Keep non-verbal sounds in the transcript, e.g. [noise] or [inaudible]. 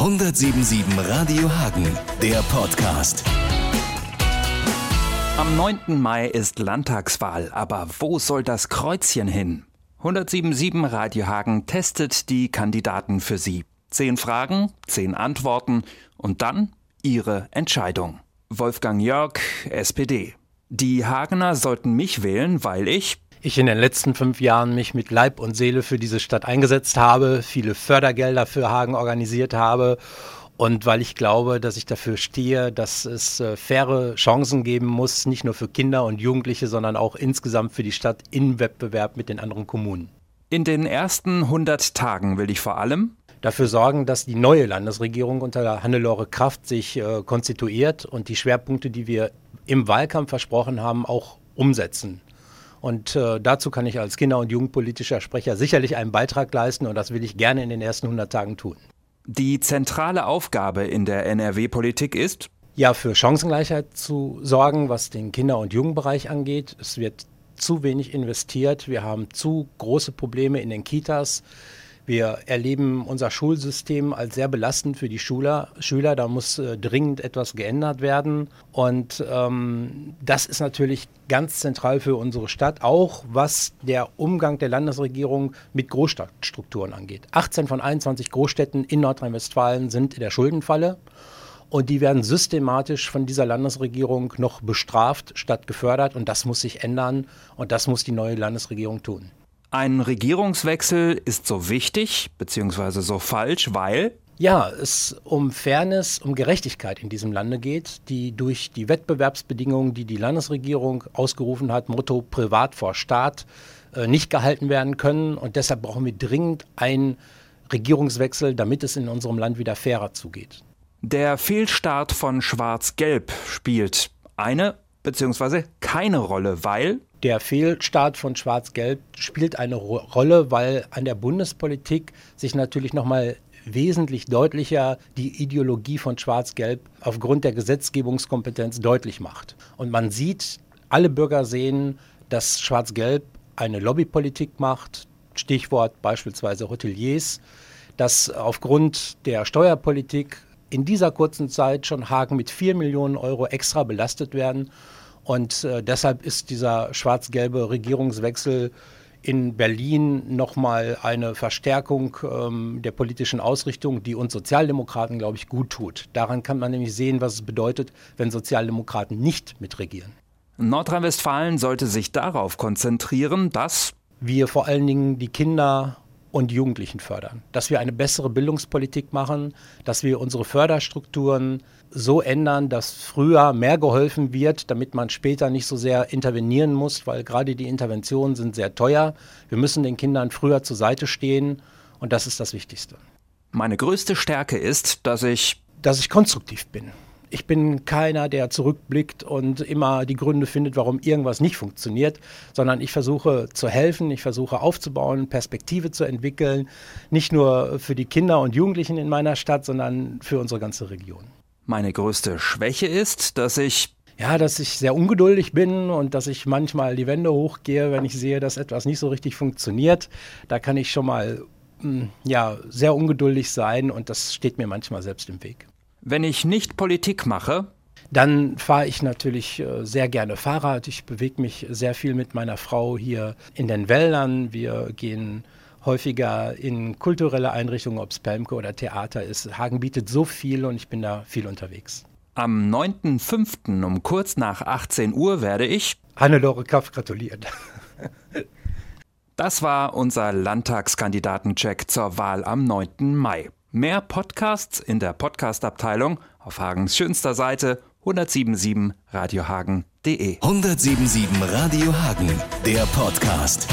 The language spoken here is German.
177 Radio Hagen, der Podcast. Am 9. Mai ist Landtagswahl, aber wo soll das Kreuzchen hin? 177 Radio Hagen testet die Kandidaten für Sie. Zehn Fragen, zehn Antworten und dann Ihre Entscheidung. Wolfgang Jörg, SPD. Die Hagener sollten mich wählen, weil ich ich in den letzten fünf Jahren mich mit Leib und Seele für diese Stadt eingesetzt habe, viele Fördergelder für Hagen organisiert habe und weil ich glaube, dass ich dafür stehe, dass es äh, faire Chancen geben muss, nicht nur für Kinder und Jugendliche, sondern auch insgesamt für die Stadt in Wettbewerb mit den anderen Kommunen. In den ersten 100 Tagen will ich vor allem dafür sorgen, dass die neue Landesregierung unter Hannelore Kraft sich äh, konstituiert und die Schwerpunkte, die wir im Wahlkampf versprochen haben, auch umsetzen. Und äh, dazu kann ich als Kinder- und Jugendpolitischer Sprecher sicherlich einen Beitrag leisten und das will ich gerne in den ersten 100 Tagen tun. Die zentrale Aufgabe in der NRW-Politik ist? Ja, für Chancengleichheit zu sorgen, was den Kinder- und Jugendbereich angeht. Es wird zu wenig investiert. Wir haben zu große Probleme in den Kitas. Wir erleben unser Schulsystem als sehr belastend für die Schüler. Schüler da muss äh, dringend etwas geändert werden. Und ähm, das ist natürlich ganz zentral für unsere Stadt, auch was der Umgang der Landesregierung mit Großstadtstrukturen angeht. 18 von 21 Großstädten in Nordrhein-Westfalen sind in der Schuldenfalle. Und die werden systematisch von dieser Landesregierung noch bestraft statt gefördert. Und das muss sich ändern. Und das muss die neue Landesregierung tun. Ein Regierungswechsel ist so wichtig bzw. so falsch, weil ja, es um Fairness, um Gerechtigkeit in diesem Lande geht, die durch die Wettbewerbsbedingungen, die die Landesregierung ausgerufen hat, Motto Privat vor Staat, äh, nicht gehalten werden können. Und deshalb brauchen wir dringend einen Regierungswechsel, damit es in unserem Land wieder fairer zugeht. Der Fehlstart von Schwarz-Gelb spielt eine bzw. keine Rolle, weil der Fehlstart von Schwarz-Gelb spielt eine Rolle, weil an der Bundespolitik sich natürlich nochmal wesentlich deutlicher die Ideologie von Schwarz-Gelb aufgrund der Gesetzgebungskompetenz deutlich macht. Und man sieht, alle Bürger sehen, dass Schwarz-Gelb eine Lobbypolitik macht, Stichwort beispielsweise Hoteliers, dass aufgrund der Steuerpolitik in dieser kurzen Zeit schon Hagen mit 4 Millionen Euro extra belastet werden und äh, deshalb ist dieser schwarz-gelbe Regierungswechsel in Berlin nochmal eine Verstärkung ähm, der politischen Ausrichtung, die uns Sozialdemokraten, glaube ich, gut tut. Daran kann man nämlich sehen, was es bedeutet, wenn Sozialdemokraten nicht mitregieren. Nordrhein-Westfalen sollte sich darauf konzentrieren, dass wir vor allen Dingen die Kinder und Jugendlichen fördern, dass wir eine bessere Bildungspolitik machen, dass wir unsere Förderstrukturen so ändern, dass früher mehr geholfen wird, damit man später nicht so sehr intervenieren muss, weil gerade die Interventionen sind sehr teuer. Wir müssen den Kindern früher zur Seite stehen und das ist das Wichtigste. Meine größte Stärke ist, dass ich dass ich konstruktiv bin. Ich bin keiner, der zurückblickt und immer die Gründe findet, warum irgendwas nicht funktioniert, sondern ich versuche zu helfen, ich versuche aufzubauen, Perspektive zu entwickeln, nicht nur für die Kinder und Jugendlichen in meiner Stadt, sondern für unsere ganze Region. Meine größte Schwäche ist, dass ich ja, dass ich sehr ungeduldig bin und dass ich manchmal die Wände hochgehe, wenn ich sehe, dass etwas nicht so richtig funktioniert. Da kann ich schon mal hm, ja, sehr ungeduldig sein und das steht mir manchmal selbst im Weg. Wenn ich nicht Politik mache, dann fahre ich natürlich äh, sehr gerne Fahrrad. Ich bewege mich sehr viel mit meiner Frau hier in den Wäldern. Wir gehen häufiger in kulturelle Einrichtungen, ob es Pelmke oder Theater ist. Hagen bietet so viel und ich bin da viel unterwegs. Am 9.5. um kurz nach 18 Uhr werde ich Hannelore Kaff gratulieren. [laughs] das war unser Landtagskandidatencheck zur Wahl am 9. Mai. Mehr Podcasts in der Podcast-Abteilung auf Hagens schönster Seite 1077radiohagen.de. 1077 Radio Hagen, der Podcast.